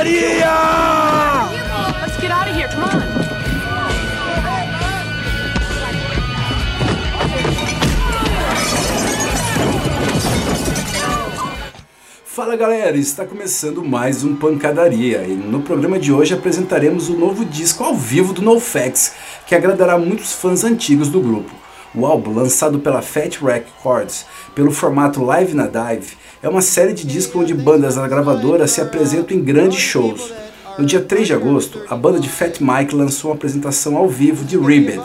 pancadaria! Let's get out of here. Come on. Fala galera, está começando mais um Pancadaria e no programa de hoje apresentaremos o novo disco ao vivo do NoFX, que agradará muitos fãs antigos do grupo. O álbum, lançado pela Fat Records pelo formato Live na Dive, é uma série de discos onde bandas da gravadora se apresentam em grandes shows. No dia 3 de agosto, a banda de Fat Mike lançou uma apresentação ao vivo de Ribbit,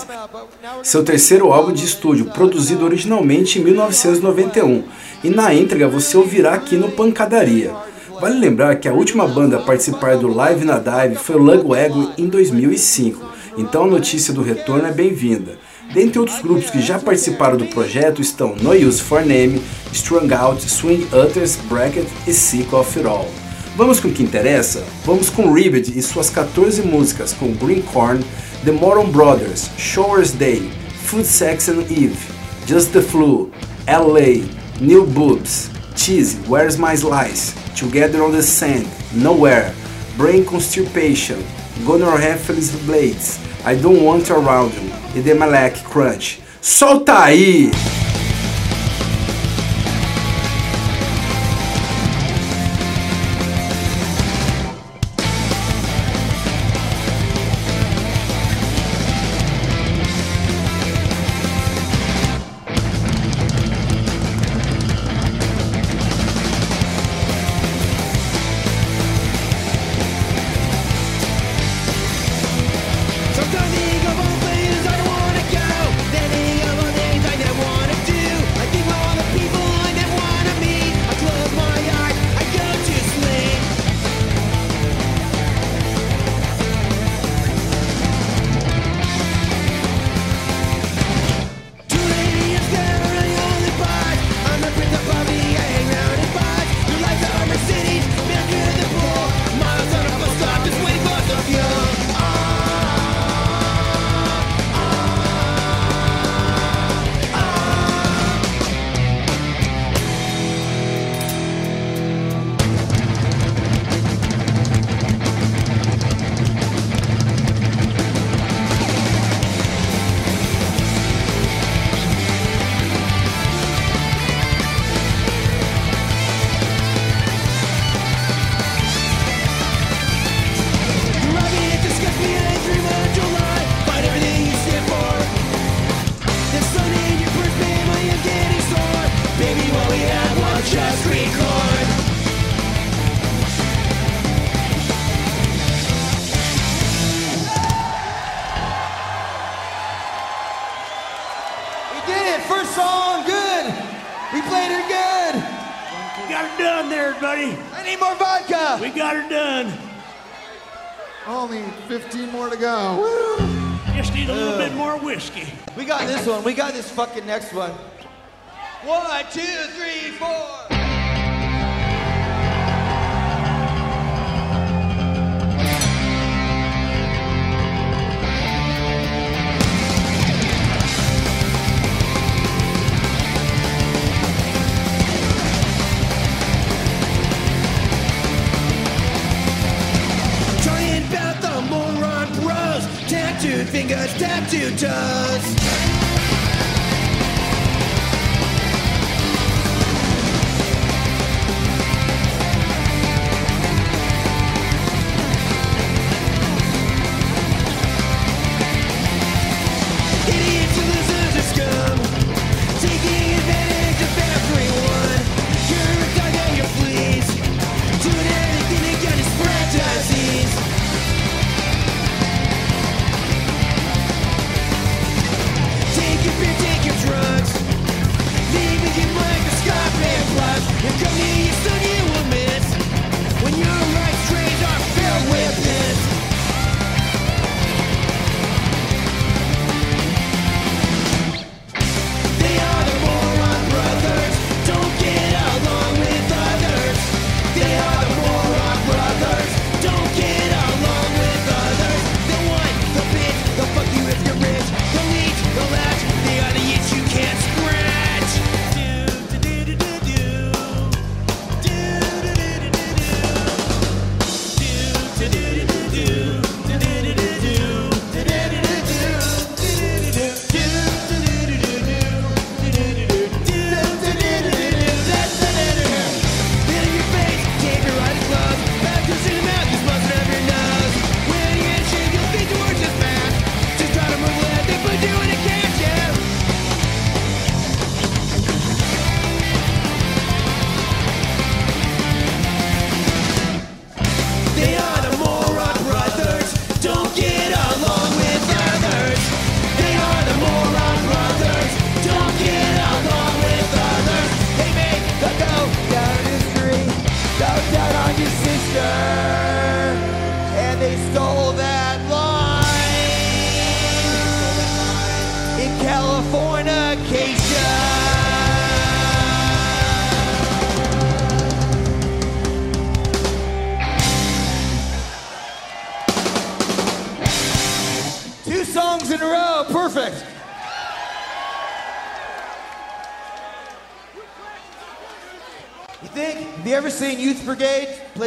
seu terceiro álbum de estúdio, produzido originalmente em 1991, e na entrega você ouvirá aqui no Pancadaria. Vale lembrar que a última banda a participar do Live na Dive foi o Lugwagon em 2005, então a notícia do retorno é bem-vinda. Dentre outros grupos que já participaram do projeto estão No Use for Name, Strung Out, Swing Utters, Bracket e Sick of It All. Vamos com o que interessa? Vamos com Ribbit e suas 14 músicas com Green Corn, The Moron Brothers, Shower's Day, Food Sex and Eve, Just the Flu, LA, New Boobs, Cheesy, Where's My Slice, Together on the Sand, Nowhere, Brain Constipation, Gunnar Heffley's Blades, I Don't Want Around You e The Malek Crunch. Solta aí! Fucking next one. One, two, three, four. Trying about the moron bros. Tattooed fingers, tattooed toes.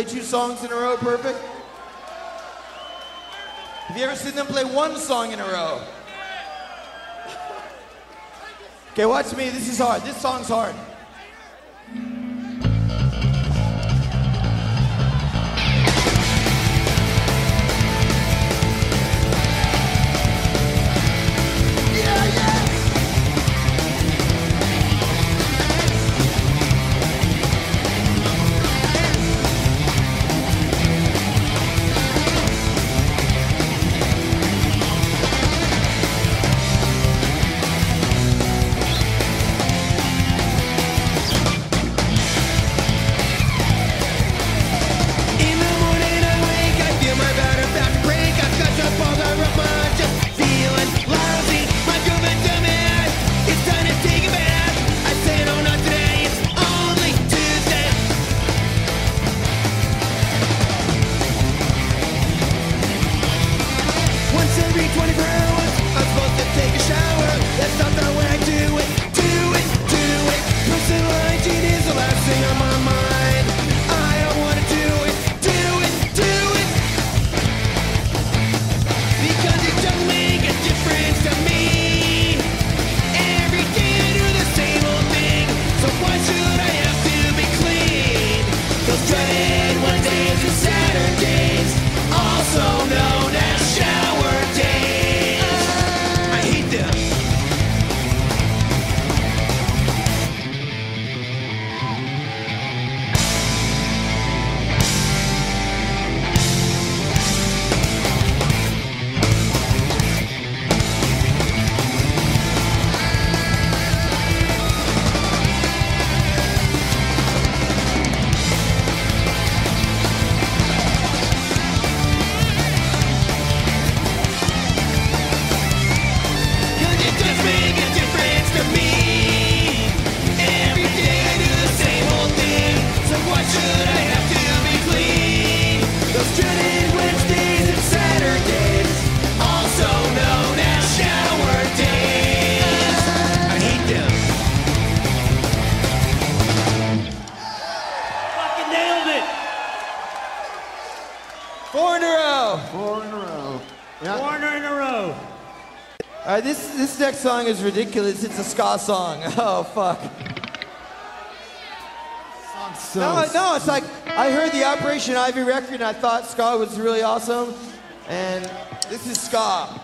play two songs in a row perfect? Have you ever seen them play one song in a row? okay, watch me. This is hard. This song's hard. song is ridiculous. It's a ska song. Oh, fuck. So no, no, it's like I heard the Operation Ivy record and I thought ska was really awesome. And this is ska.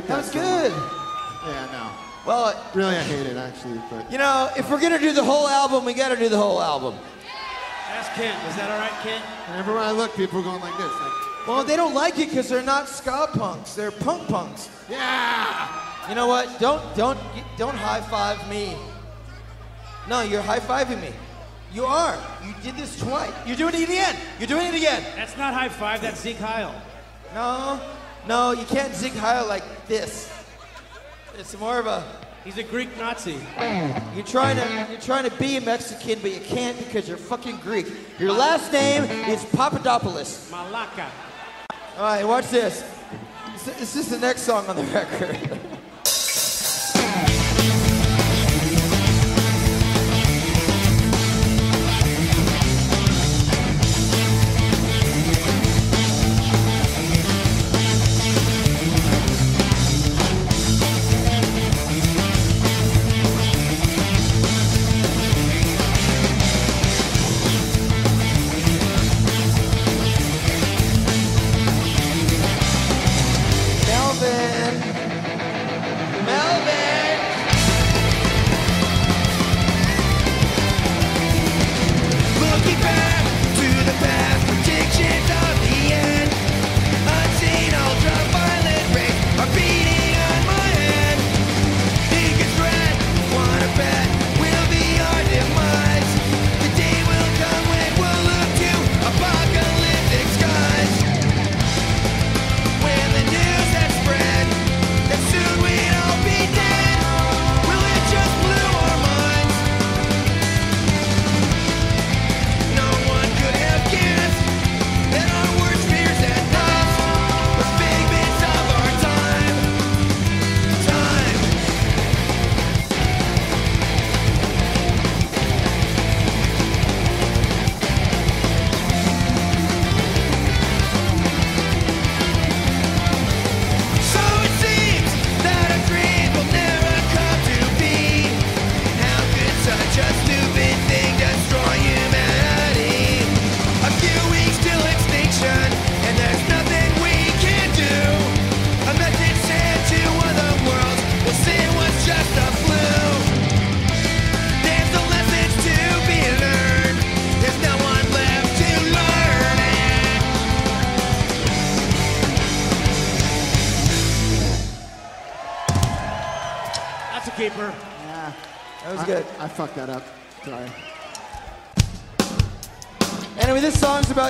hate that. Good. Yeah, no. Well, really, I hate it actually. But you know, if we're gonna do the whole album, we gotta do the whole album. Ask Kent. Is that all right, Kent? And everywhere I look, people are going like this. Like, well, they don't like it because they're not ska punks. They're punk punks. Yeah. You know what? Don't don't don't high five me. No, you're high fiving me. You are. You did this twice. You're doing it again. You're doing it again. That's not high five. That's Sieg Heil. No no, you can't Sieg Heil like this. It's more of a. He's a Greek Nazi. You're trying to you're trying to be a Mexican, but you can't because you're fucking Greek. Your last name is Papadopoulos. Malaka. All right, watch this. This- This is the next song on the record.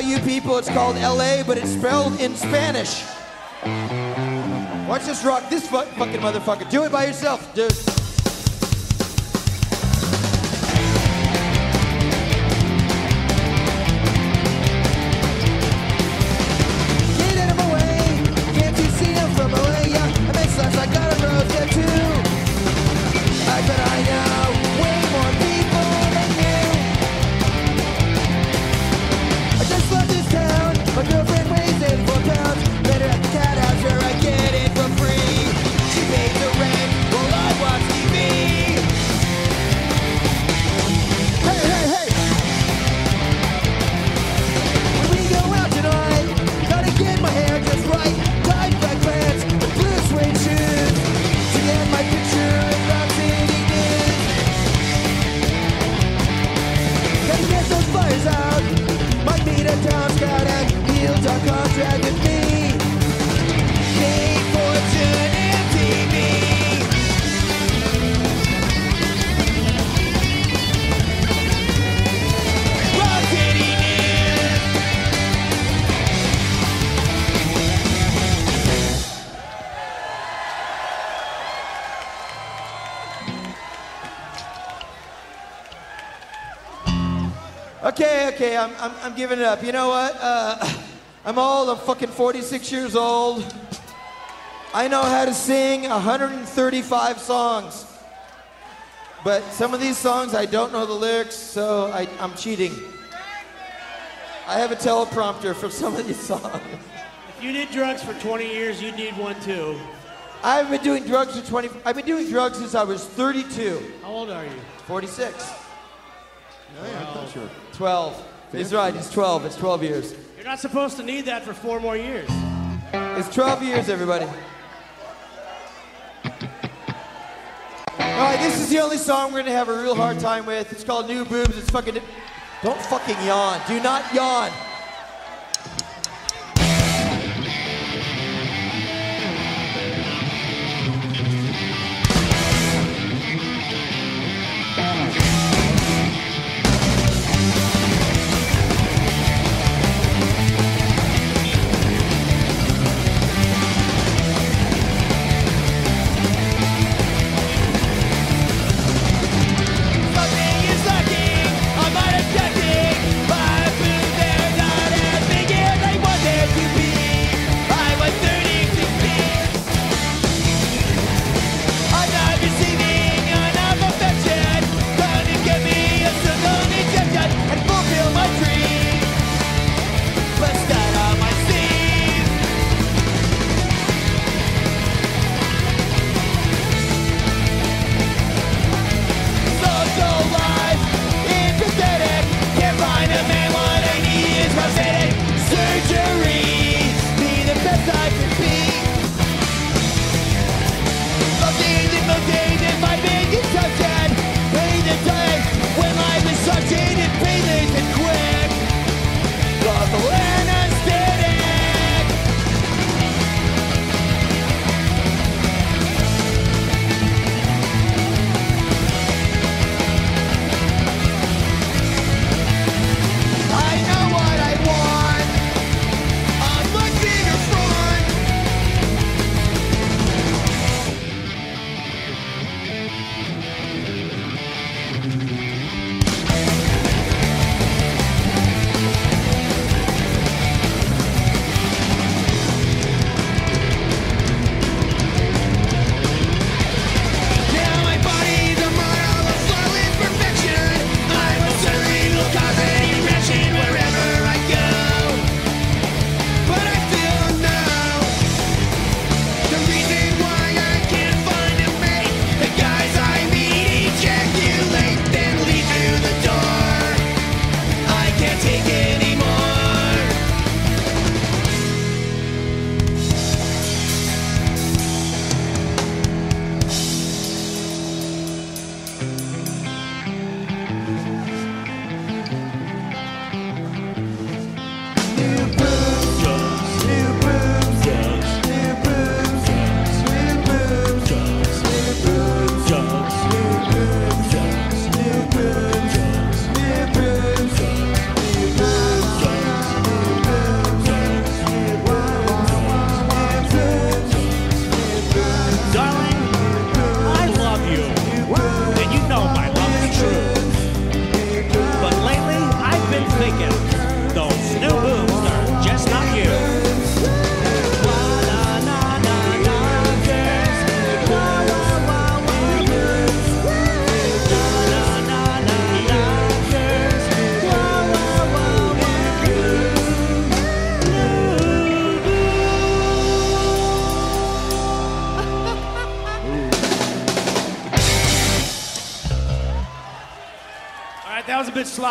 You people. It's called LA, but it's spelled in Spanish. Watch this rock, this fu- fucking motherfucker. Do it by yourself, dude. Okay, okay, I'm, I'm, I'm giving it up. You know what? Uh, I'm old. I'm fucking 46 years old. I know how to sing 135 songs. But some of these songs, I don't know the lyrics, so I, I'm cheating. I have a teleprompter for some of these songs. If you did drugs for 20 years, you'd need one too. I've been doing drugs for 20. I've been doing drugs since I was 32. How old are you? 46. Oh, yeah, I thought you were. 12. He's right. It's 12. It's 12 years. You're not supposed to need that for four more years. It's 12 years, everybody. All right, this is the only song we're gonna have a real hard time with. It's called New Boobs. It's fucking. Don't fucking yawn. Do not yawn.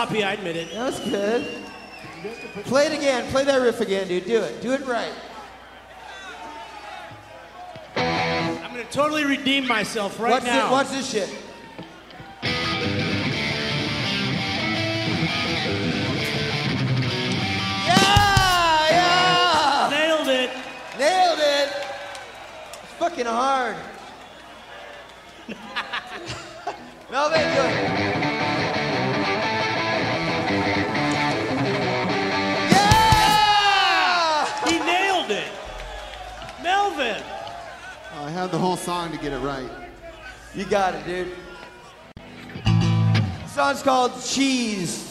Sloppy, I admit it. That was good. Play it again. Play that riff again, dude. Do it. Do it right. I'm gonna totally redeem myself right watch, now. This, watch this shit. Yeah! Yeah! Nailed it. Nailed it! It's fucking hard. Melvin, do it. The whole song to get it right. You got it, dude. The song's called Cheese.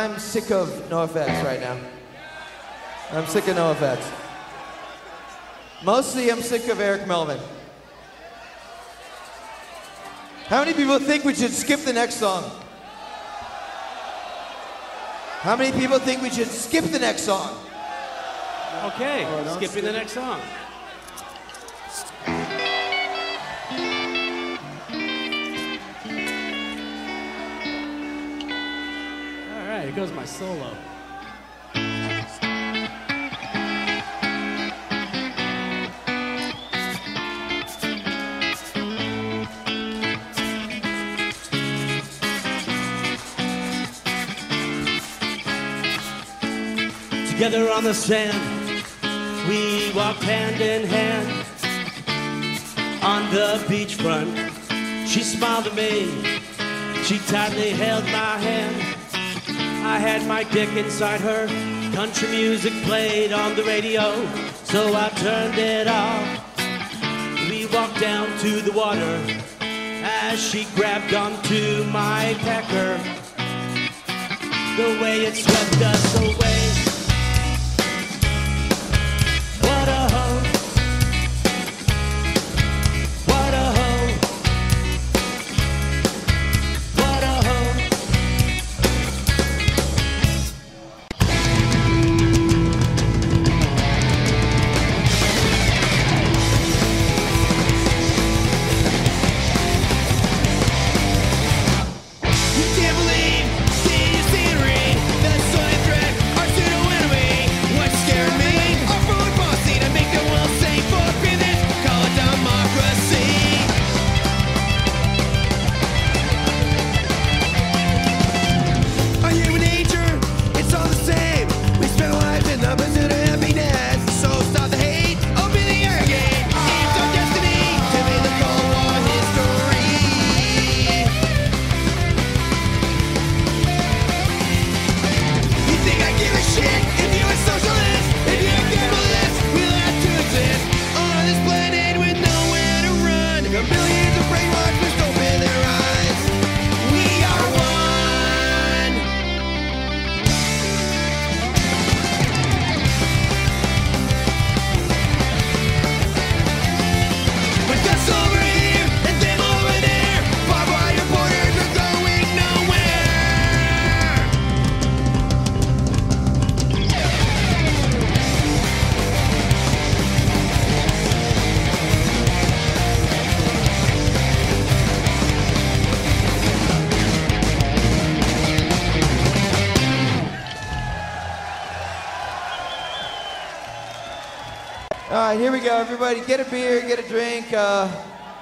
I'm sick of NoFX right now. I'm sick of NoFX. Mostly, I'm sick of Eric Melvin. How many people think we should skip the next song? How many people think we should skip the next song? Okay, oh, don't skipping skip the next song. Goes my solo. Together on the sand, we walked hand in hand on the beachfront. She smiled at me, she tightly held my hand. I had my dick inside her, country music played on the radio, so I turned it off. We walked down to the water as she grabbed onto my pecker. The way it swept us away.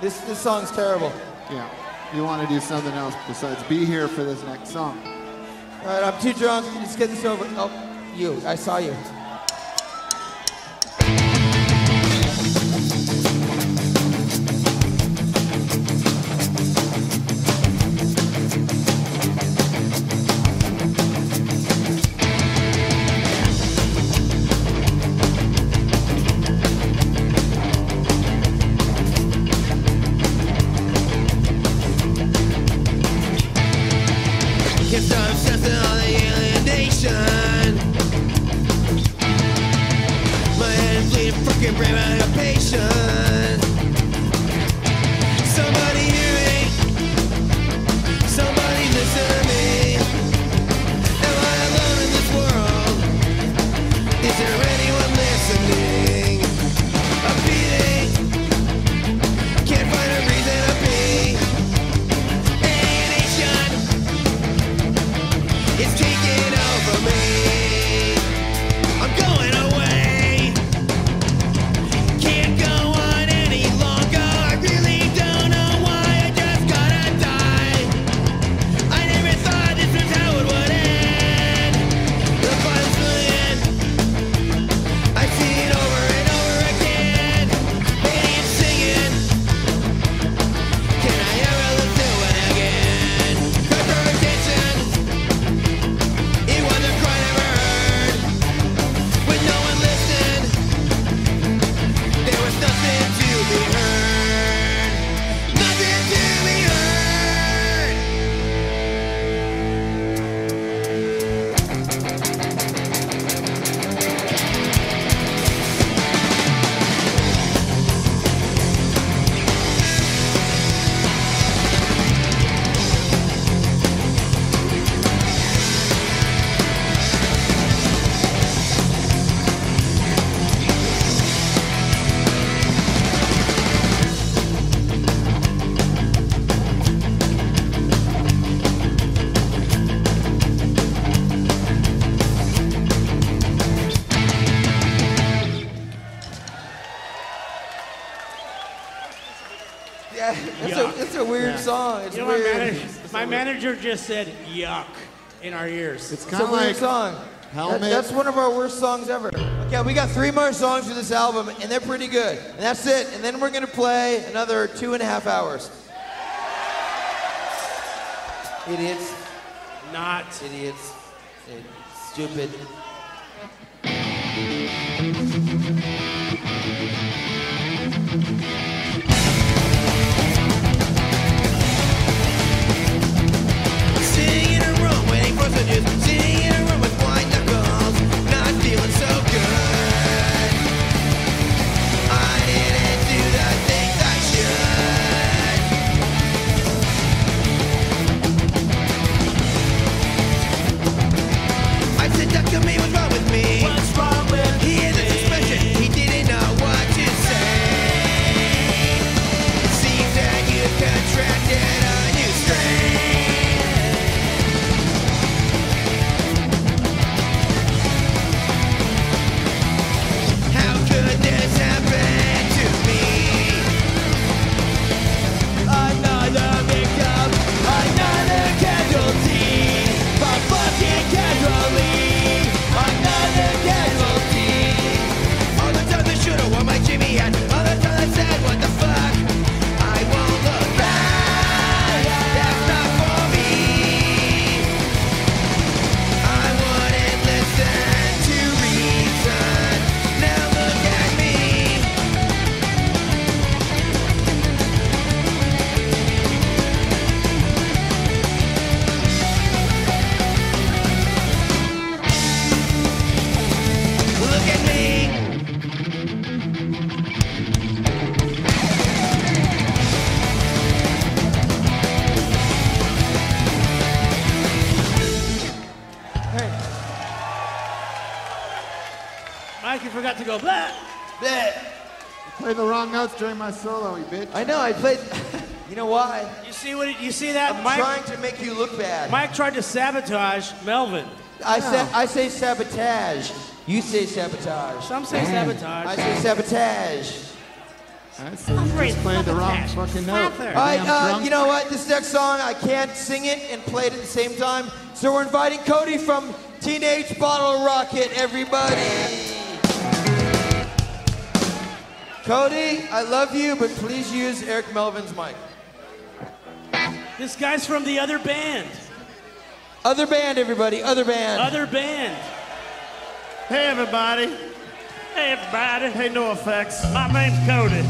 This this song's terrible. Yeah. You want to do something else besides be here for this next song. All right, I'm too drunk. Let's get this over. Oh, you. I saw you. patience manager just said yuck in our ears. It's kind of like song. That, that's one of our worst songs ever. Okay, we got three more songs for this album, and they're pretty good. And that's it. And then we're gonna play another two and a half hours. Idiots. Not. Idiots. Stupid. the. got to go blah, blah. You played the wrong notes during my solo, you bitch. I know, I played. you know why? You see what? You see that? I'm Mike, trying to make you look bad. Mike tried to sabotage Melvin. I, no. say, I say sabotage. You say sabotage. Some say Man. sabotage. I say sabotage. I'm just playing the wrong fucking note. All right, uh, you know what? This next song, I can't sing it and play it at the same time. So we're inviting Cody from Teenage Bottle Rocket, everybody. Cody, I love you, but please use Eric Melvin's mic. This guy's from the other band. Other band, everybody, other band. Other band. Hey everybody. Hey, everybody. Hey NoFX. My name's Cody.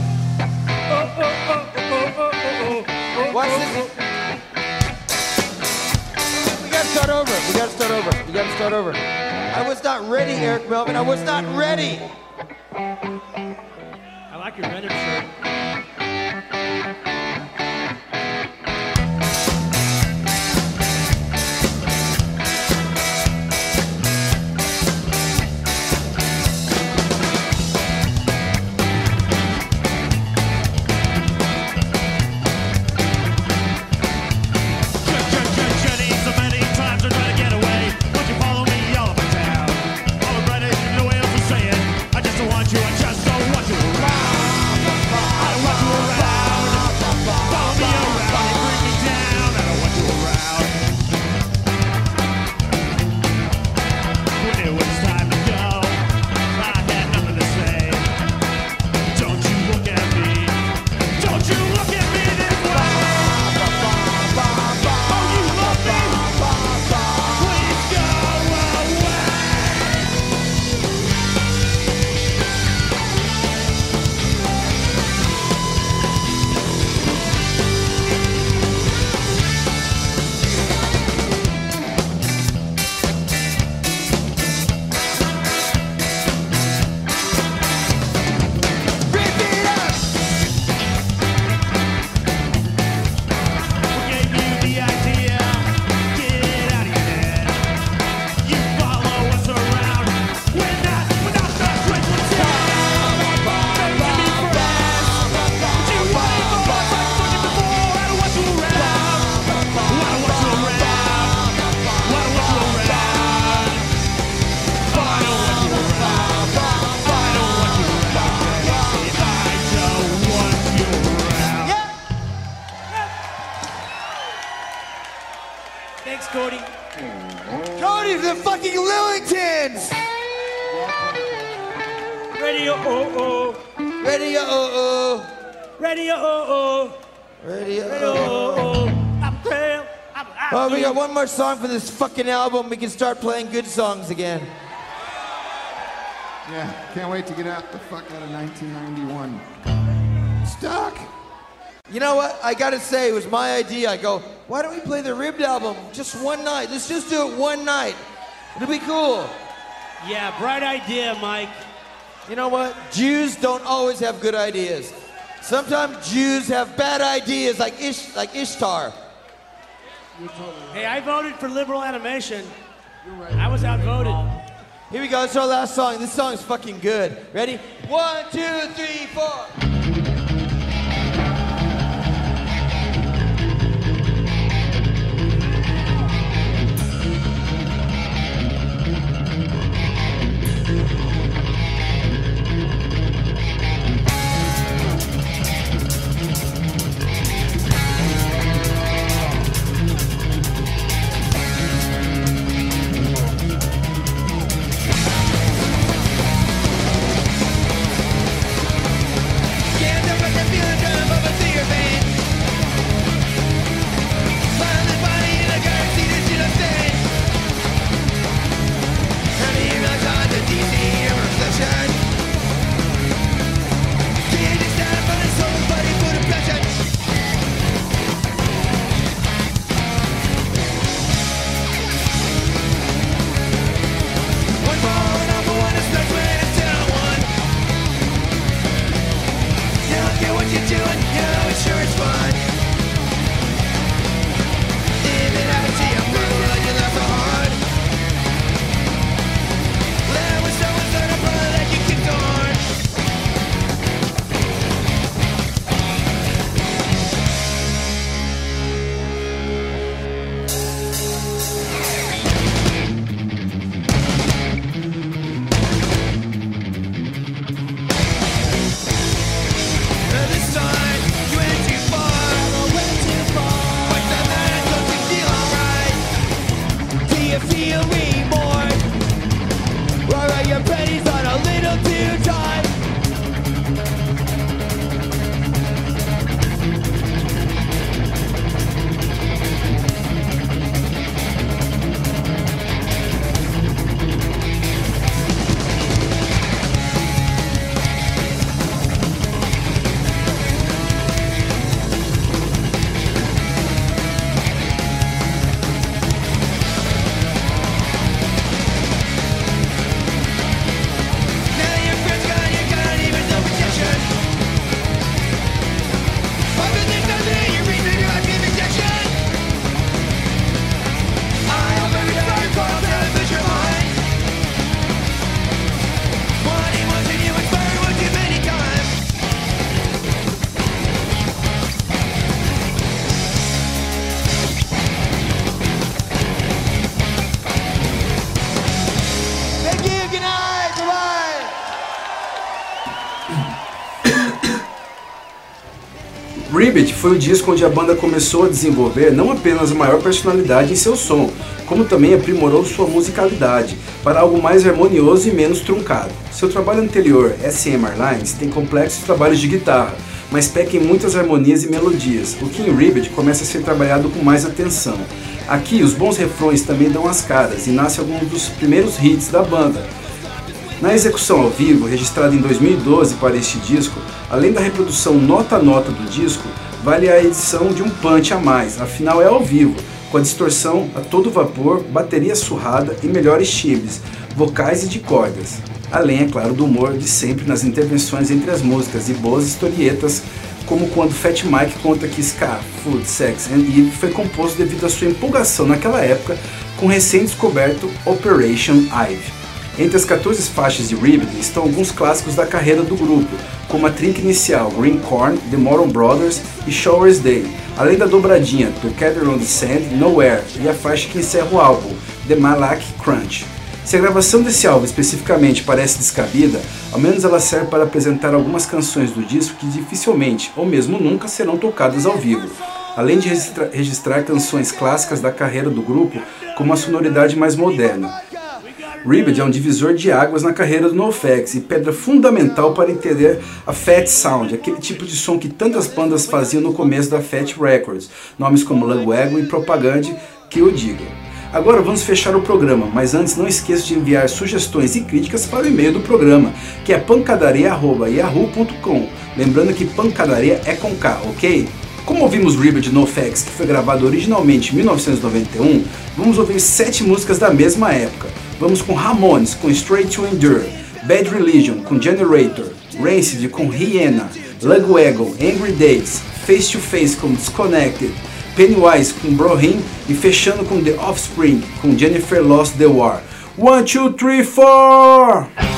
Oh, oh, oh, oh, oh, oh, oh, oh, Watch this. We gotta start over. We gotta start over. We gotta start over. I was not ready, Eric Melvin. I was not ready. Like your Venom. We got one more song for this fucking album. We can start playing good songs again. Yeah, can't wait to get out the fuck out of 1991. Stuck. You know what? I gotta say, it was my idea. I go, why don't we play the Ribbed album just one night? Let's just do it one night. It'll be cool. Yeah, bright idea, Mike. You know what? Jews don't always have good ideas. Sometimes Jews have bad ideas, like Ish, like Ishtar. Hey, I voted for Liberal Animation. I was outvoted. Here we go. It's our last song. This song is fucking good. Ready? One, two, three, four. Foi o disco onde a banda começou a desenvolver não apenas a maior personalidade em seu som, como também aprimorou sua musicalidade para algo mais harmonioso e menos truncado. Seu trabalho anterior, SM Airlines, tem complexos trabalhos de guitarra, mas peca em muitas harmonias e melodias, o que em Ribbit começa a ser trabalhado com mais atenção. Aqui, os bons refrões também dão as caras e nasce alguns dos primeiros hits da banda, na execução ao vivo, registrada em 2012 para este disco, além da reprodução nota a nota do disco, vale a edição de um punch a mais, afinal é ao vivo, com a distorção a todo vapor, bateria surrada e melhores timbres, vocais e de cordas. Além, é claro, do humor de sempre nas intervenções entre as músicas e boas historietas, como quando Fat Mike conta que Ska, Food, Sex and Eve foi composto devido à sua empolgação naquela época com o recém-descoberto Operation Ivy. Entre as 14 faixas de Ribbit estão alguns clássicos da carreira do grupo, como a trinca inicial Green Corn, The Moron Brothers e Shower's Day, além da dobradinha Together on the Sand, Nowhere e a faixa que encerra o álbum, The Malak Crunch. Se a gravação desse álbum especificamente parece descabida, ao menos ela serve para apresentar algumas canções do disco que dificilmente, ou mesmo nunca, serão tocadas ao vivo, além de registra registrar canções clássicas da carreira do grupo com uma sonoridade mais moderna. Ribbit é um divisor de águas na carreira do NoFX e pedra fundamental para entender a Fat Sound, aquele tipo de som que tantas bandas faziam no começo da Fat Records, nomes como Lugwagon e Propaganda que o digam. Agora vamos fechar o programa, mas antes não esqueça de enviar sugestões e críticas para o e-mail do programa, que é pancadaria.yahoo.com. Lembrando que pancadaria é com K, ok? Como ouvimos Ribbit No Facts, que foi gravado originalmente em 1991, vamos ouvir sete músicas da mesma época. Vamos com Ramones com Straight to Endure, Bad Religion com Generator, Rancid com Hyena, Lugwagon, Angry Days, Face to Face com Disconnected, Pennywise com Brohim e fechando com The Offspring com Jennifer Lost the War. 1, 2, 3, 4!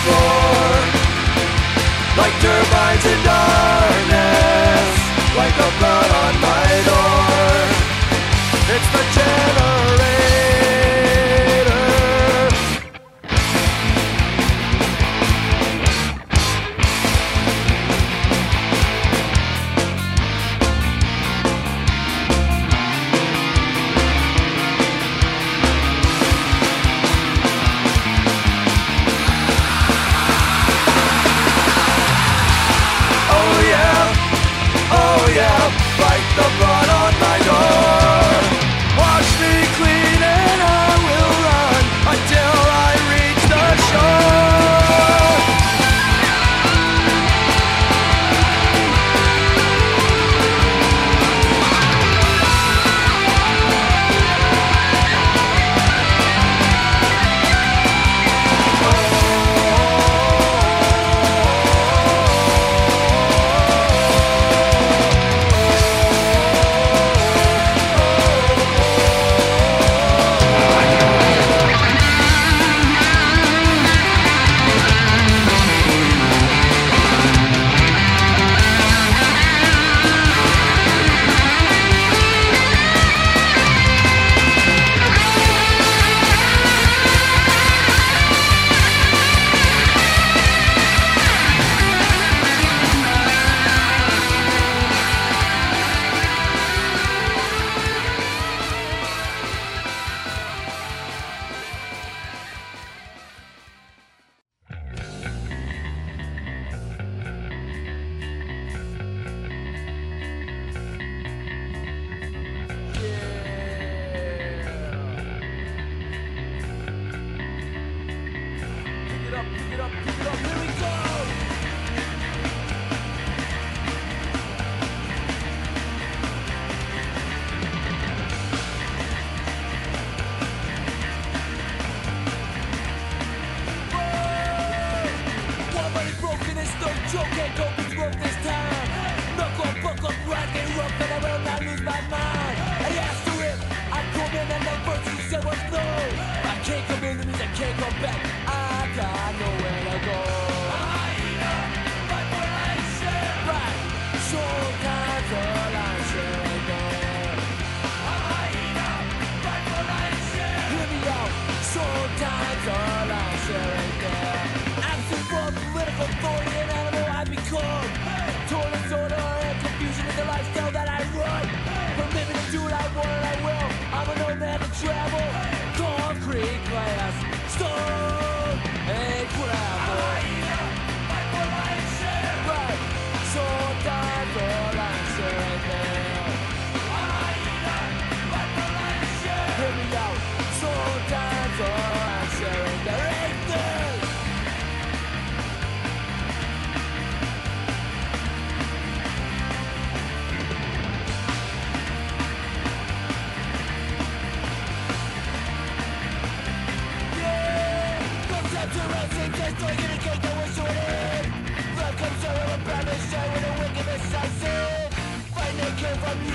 before Like turbines in darkness Like a blood on my door. It's the generation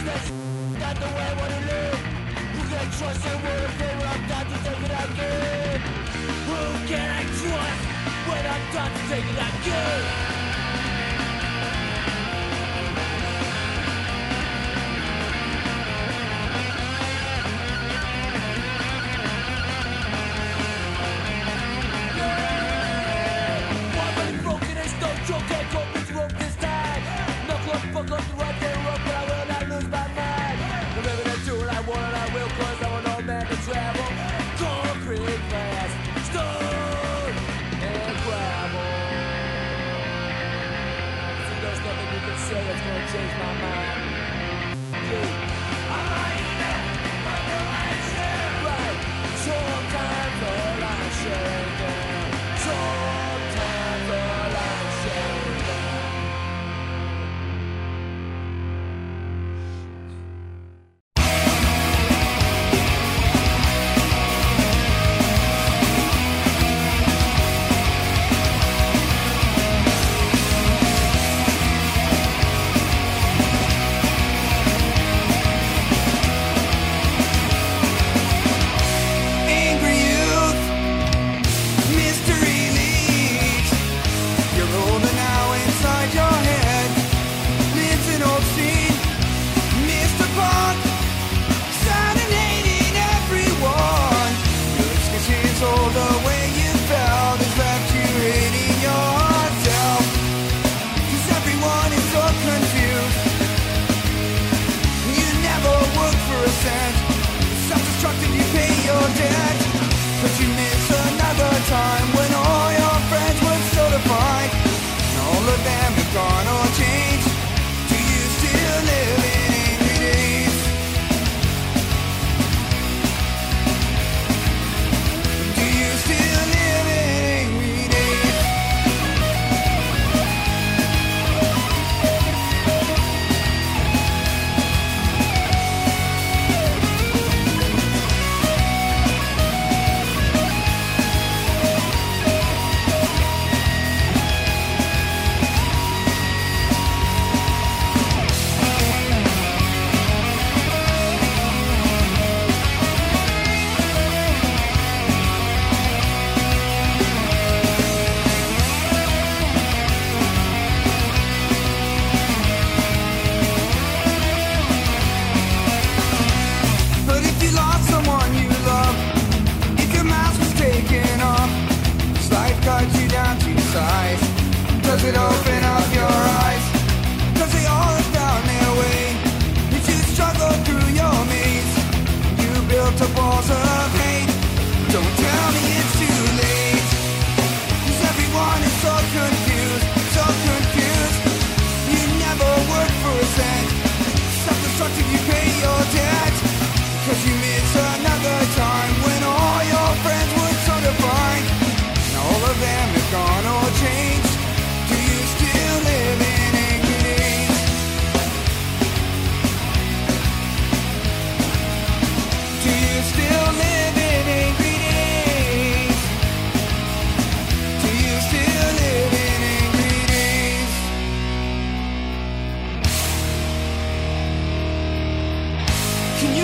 business not the way I wanna live Who can I trust and what a favor I'm done to take it again Who can I trust when I'm done to take it again gonna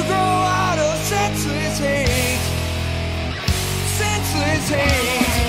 grow out of senseless hate? Senseless hate.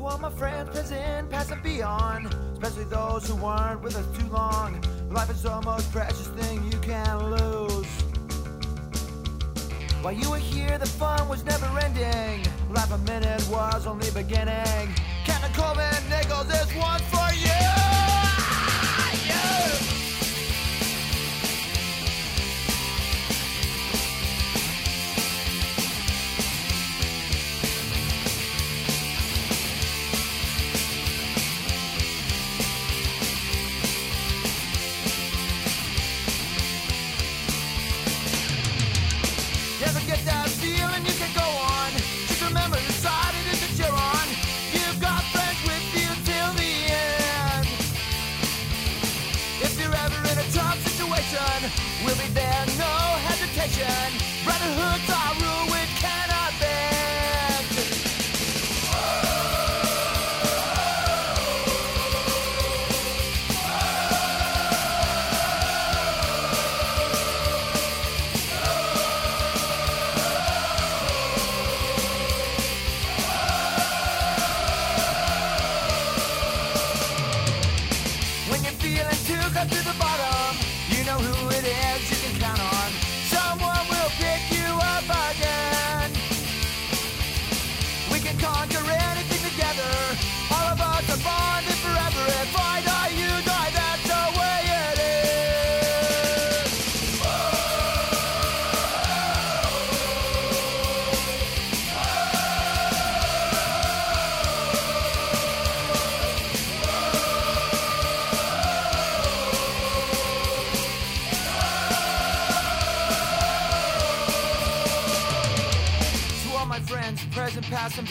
To all my friends, present, past, and beyond, especially those who weren't with us too long. Life is the most precious thing you can lose. While you were here, the fun was never ending. Life a minute was only beginning. Cannon Coleman Nichols, this one's for you!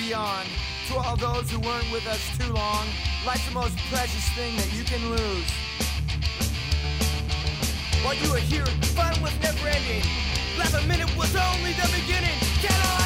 beyond. To all those who weren't with us too long, life's the most precious thing that you can lose. While you were here, fun was never ending. Last minute was only the beginning. Get on!